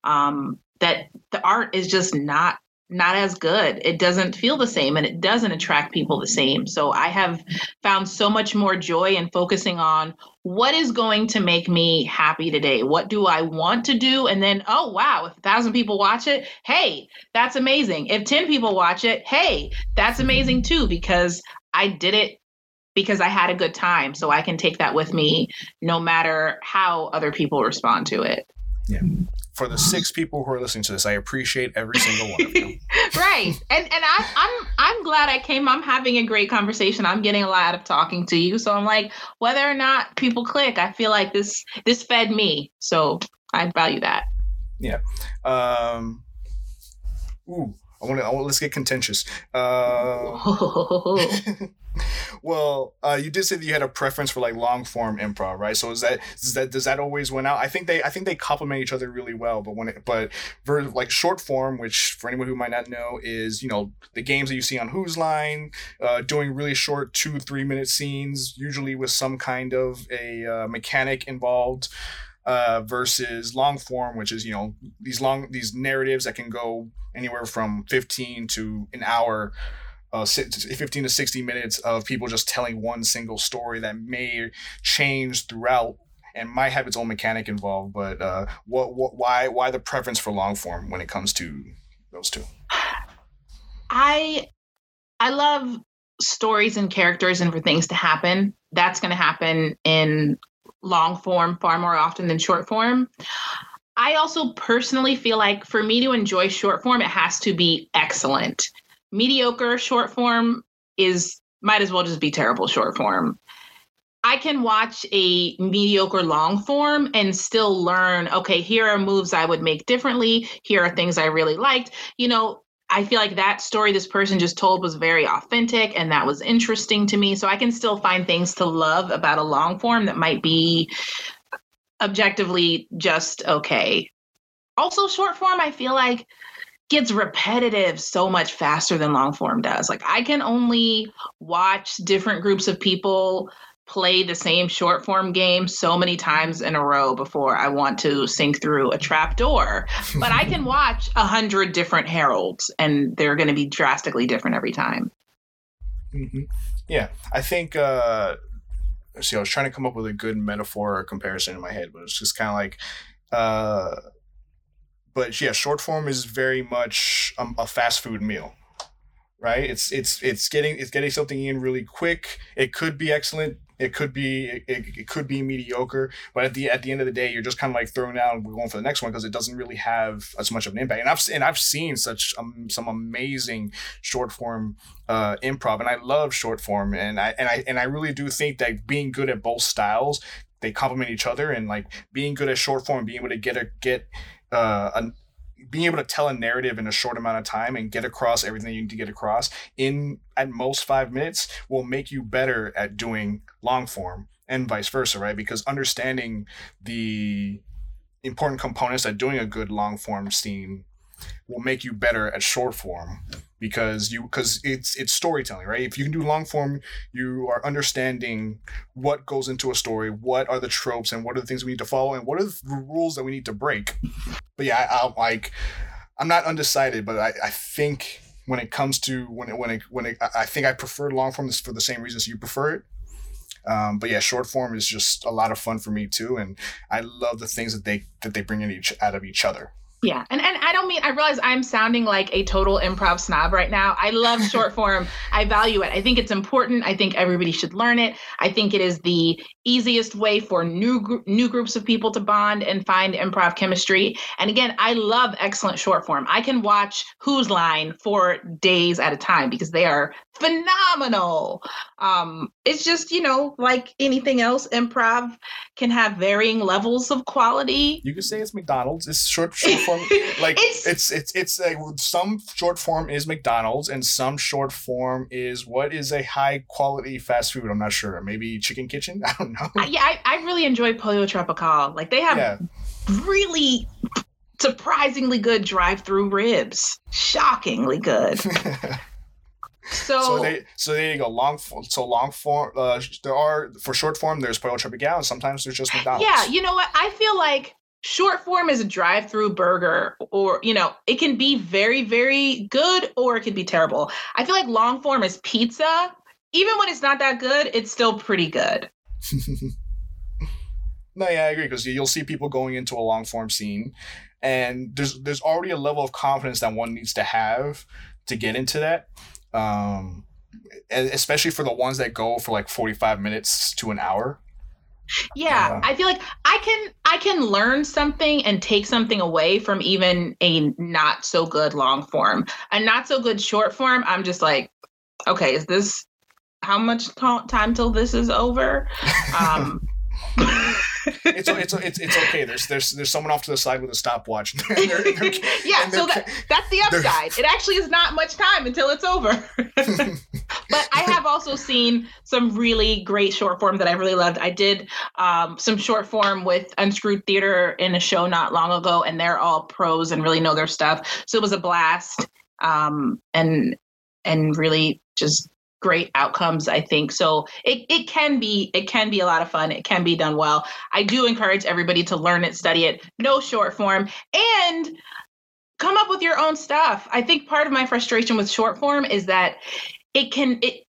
um, that the art is just not not as good. It doesn't feel the same and it doesn't attract people the same. So I have found so much more joy in focusing on what is going to make me happy today? What do I want to do? And then, oh, wow, if a thousand people watch it, hey, that's amazing. If 10 people watch it, hey, that's amazing too, because I did it because I had a good time. So I can take that with me no matter how other people respond to it. Yeah for the six people who are listening to this, I appreciate every single one of you. right, and and I, I'm I'm glad I came. I'm having a great conversation. I'm getting a lot of talking to you. So I'm like, whether or not people click, I feel like this this fed me. So I value that. Yeah. Um. Ooh, I want to. Let's get contentious. Uh, well, uh, you did say that you had a preference for like long form improv, right? So is that is that does that always win out? I think they I think they complement each other really well. But when it but for like short form, which for anyone who might not know is you know the games that you see on Whose Line, uh, doing really short two three minute scenes, usually with some kind of a uh, mechanic involved. Uh, versus long form, which is you know these long these narratives that can go anywhere from 15 to an hour uh, 15 to 60 minutes of people just telling one single story that may change throughout and might have its own mechanic involved but uh, what, what why why the preference for long form when it comes to those two? I i love stories and characters and for things to happen. That's going to happen in long form far more often than short form. I also personally feel like for me to enjoy short form, it has to be excellent mediocre short form is might as well just be terrible short form. I can watch a mediocre long form and still learn, okay, here are moves I would make differently. Here are things I really liked. You know, I feel like that story this person just told was very authentic and that was interesting to me. So I can still find things to love about a long form that might be objectively just okay. Also, short form, I feel like gets repetitive so much faster than long form does. Like I can only watch different groups of people play the same short form game so many times in a row before I want to sink through a trap door. But I can watch a hundred different Harolds and they're going to be drastically different every time. Mm-hmm. Yeah, I think. uh See, I was trying to come up with a good metaphor or comparison in my head, but it's just kind of like uh but yeah, short form is very much um, a fast food meal, right? It's it's it's getting it's getting something in really quick. It could be excellent. It could be it, it could be mediocre, but at the at the end of the day, you're just kind of like throwing out we're going for the next one because it doesn't really have as much of an impact. And I've and I've seen such um, some amazing short form uh, improv, and I love short form, and I and I and I really do think that being good at both styles they complement each other and like being good at short form being able to get a get uh, a, being able to tell a narrative in a short amount of time and get across everything you need to get across in at most five minutes will make you better at doing long form and vice versa, right? Because understanding the important components that doing a good long form scene will make you better at short form because you because it's it's storytelling right? If you can do long form you are understanding what goes into a story what are the tropes and what are the things we need to follow and what are the rules that we need to break. But yeah I, I like i'm not undecided but i i think when it comes to when it when it when it i think i prefer long form for the same reasons you prefer it. Um, but yeah, short form is just a lot of fun for me too, and I love the things that they that they bring in each out of each other. Yeah. And and I don't mean I realize I'm sounding like a total improv snob right now. I love short form. I value it. I think it's important. I think everybody should learn it. I think it is the easiest way for new gr- new groups of people to bond and find improv chemistry. And again, I love excellent short form. I can watch Whose Line for days at a time because they are phenomenal. Um, it's just, you know, like anything else, improv can have varying levels of quality. You could say it's McDonald's. It's short short form. like it's it's it's, it's a, some short form is McDonald's and some short form is what is a high quality fast food. I'm not sure. Maybe Chicken Kitchen. I don't know. yeah, I, I really enjoy Pollo Tropical. Like they have yeah. really surprisingly good drive-through ribs. Shockingly good. So, so they so there you go. Long form so long form. Uh, there are for short form. There's Pollo Tropical, and sometimes there's just McDonald's. Yeah, you know what? I feel like short form is a drive through burger or you know it can be very very good or it can be terrible. I feel like long form is pizza. Even when it's not that good it's still pretty good. No yeah i agree because you'll see people going into a long form scene and there's there's already a level of confidence that one needs to have to get into that. Um especially for the ones that go for like 45 minutes to an hour yeah, I feel like I can I can learn something and take something away from even a not so good long form. A not so good short form, I'm just like, okay, is this how much t- time till this is over? Um it's, it's it's it's okay. There's there's there's someone off to the side with a stopwatch. they're, they're, yeah, so that, that's the upside. It actually is not much time until it's over. but I have also seen some really great short form that I really loved. I did um, some short form with Unscrewed Theater in a show not long ago, and they're all pros and really know their stuff. So it was a blast, um, and and really just great outcomes i think. So it, it can be it can be a lot of fun. It can be done well. I do encourage everybody to learn it study it no short form and come up with your own stuff. I think part of my frustration with short form is that it can it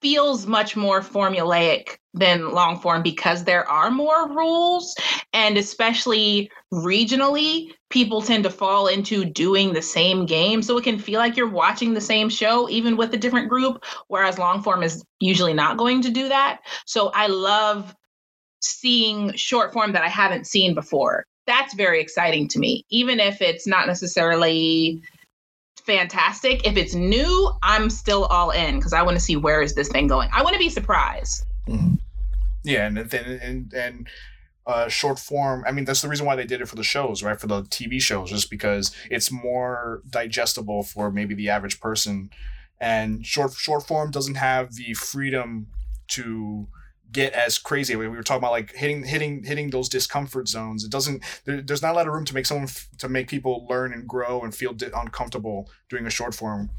feels much more formulaic than long form because there are more rules and especially regionally people tend to fall into doing the same game so it can feel like you're watching the same show even with a different group whereas long form is usually not going to do that so i love seeing short form that i haven't seen before that's very exciting to me even if it's not necessarily fantastic. If it's new, I'm still all in because I want to see where is this thing going. I want to be surprised. Mm-hmm. Yeah, and then and, and uh, short form. I mean, that's the reason why they did it for the shows, right? For the TV shows, just because it's more digestible for maybe the average person, and short short form doesn't have the freedom to get as crazy. We were talking about like hitting hitting hitting those discomfort zones. It doesn't. There, there's not a lot of room to make someone to make people learn and grow and feel uncomfortable doing a short form.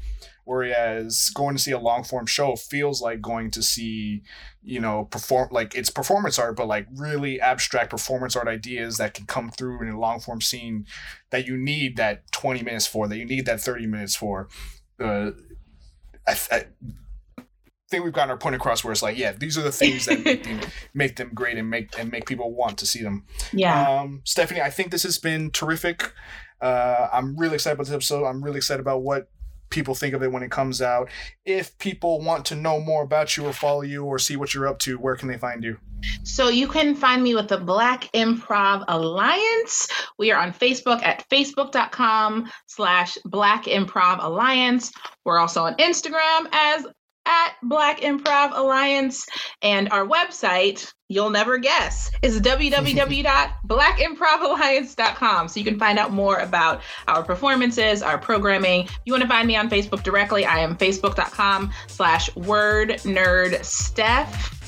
Whereas going to see a long form show feels like going to see, you know, perform like it's performance art, but like really abstract performance art ideas that can come through in a long form scene that you need that 20 minutes for, that you need that 30 minutes for. Uh, I, I, think we've gotten our point across where it's like, yeah, these are the things that make them, make them great and make and make people want to see them. Yeah. Um, Stephanie, I think this has been terrific. Uh, I'm really excited about this episode. I'm really excited about what people think of it when it comes out. If people want to know more about you or follow you or see what you're up to, where can they find you? So you can find me with the Black Improv Alliance. We are on Facebook at facebook.com slash Black Improv Alliance. We're also on Instagram as at Black Improv Alliance. And our website, you'll never guess, is www.blackimprovalliance.com. So you can find out more about our performances, our programming. If you want to find me on Facebook directly, I am facebook.com slash word nerd Steph.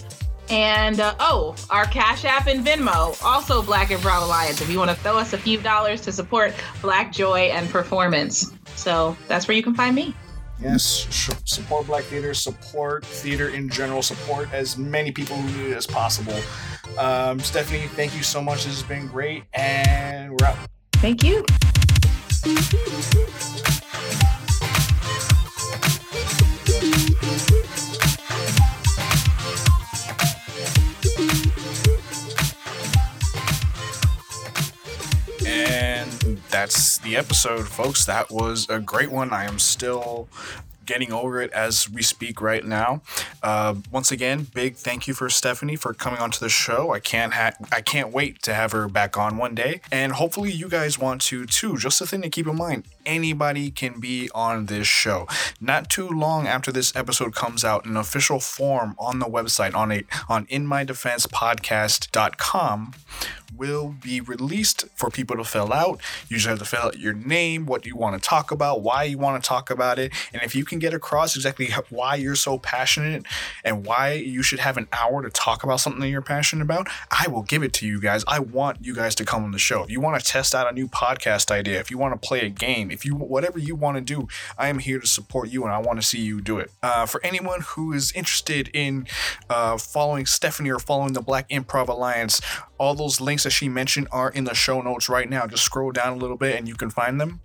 And uh, oh, our Cash App and Venmo, also Black Improv Alliance, if you want to throw us a few dollars to support Black joy and performance. So that's where you can find me. Yes, support Black theater, support theater in general, support as many people who need it as possible. Um, Stephanie, thank you so much. This has been great, and we're out. Thank you. That's the episode, folks. That was a great one. I am still getting over it as we speak right now. Uh, once again, big thank you for Stephanie for coming onto the show. I can't ha- I can't wait to have her back on one day, and hopefully you guys want to too. Just a thing to keep in mind: anybody can be on this show. Not too long after this episode comes out, an official form on the website on a on inmydefensepodcast.com will be released for people to fill out. You just have to fill out your name, what you want to talk about, why you want to talk about it, and if you can get across exactly why you're so passionate and why you should have an hour to talk about something that you're passionate about, I will give it to you guys. I want you guys to come on the show. If you want to test out a new podcast idea, if you want to play a game, if you whatever you want to do, I am here to support you and I want to see you do it. Uh, for anyone who is interested in uh, following Stephanie or following the Black Improv Alliance, all those links that she mentioned are in the show notes right now. Just scroll down a little bit and you can find them.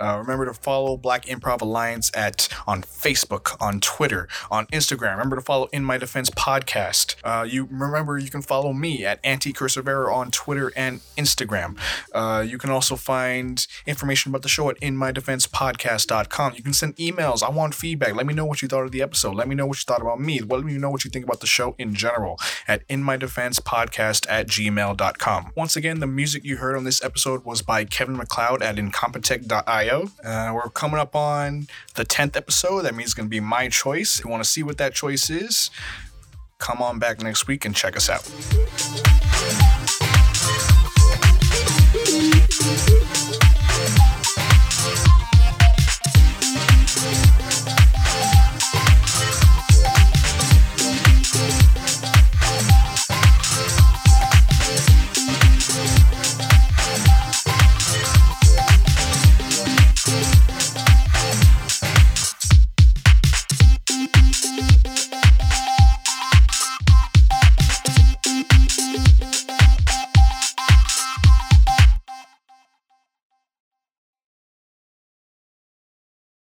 Uh, remember to follow Black Improv Alliance at on Facebook, on Twitter, on Instagram. Remember to follow In My Defense podcast. Uh, you remember you can follow me at Anti Cursivera on Twitter and Instagram. Uh, you can also find information about the show at InMyDefensePodcast.com. You can send emails. I want feedback. Let me know what you thought of the episode. Let me know what you thought about me. Let me know what you think about the show in general at InMyDefensePodcast at gmail.com. Once again, the music you heard on this episode was by Kevin MacLeod at Incompetech.io. Uh, we're coming up on the 10th episode. That means it's going to be my choice. If you want to see what that choice is, come on back next week and check us out.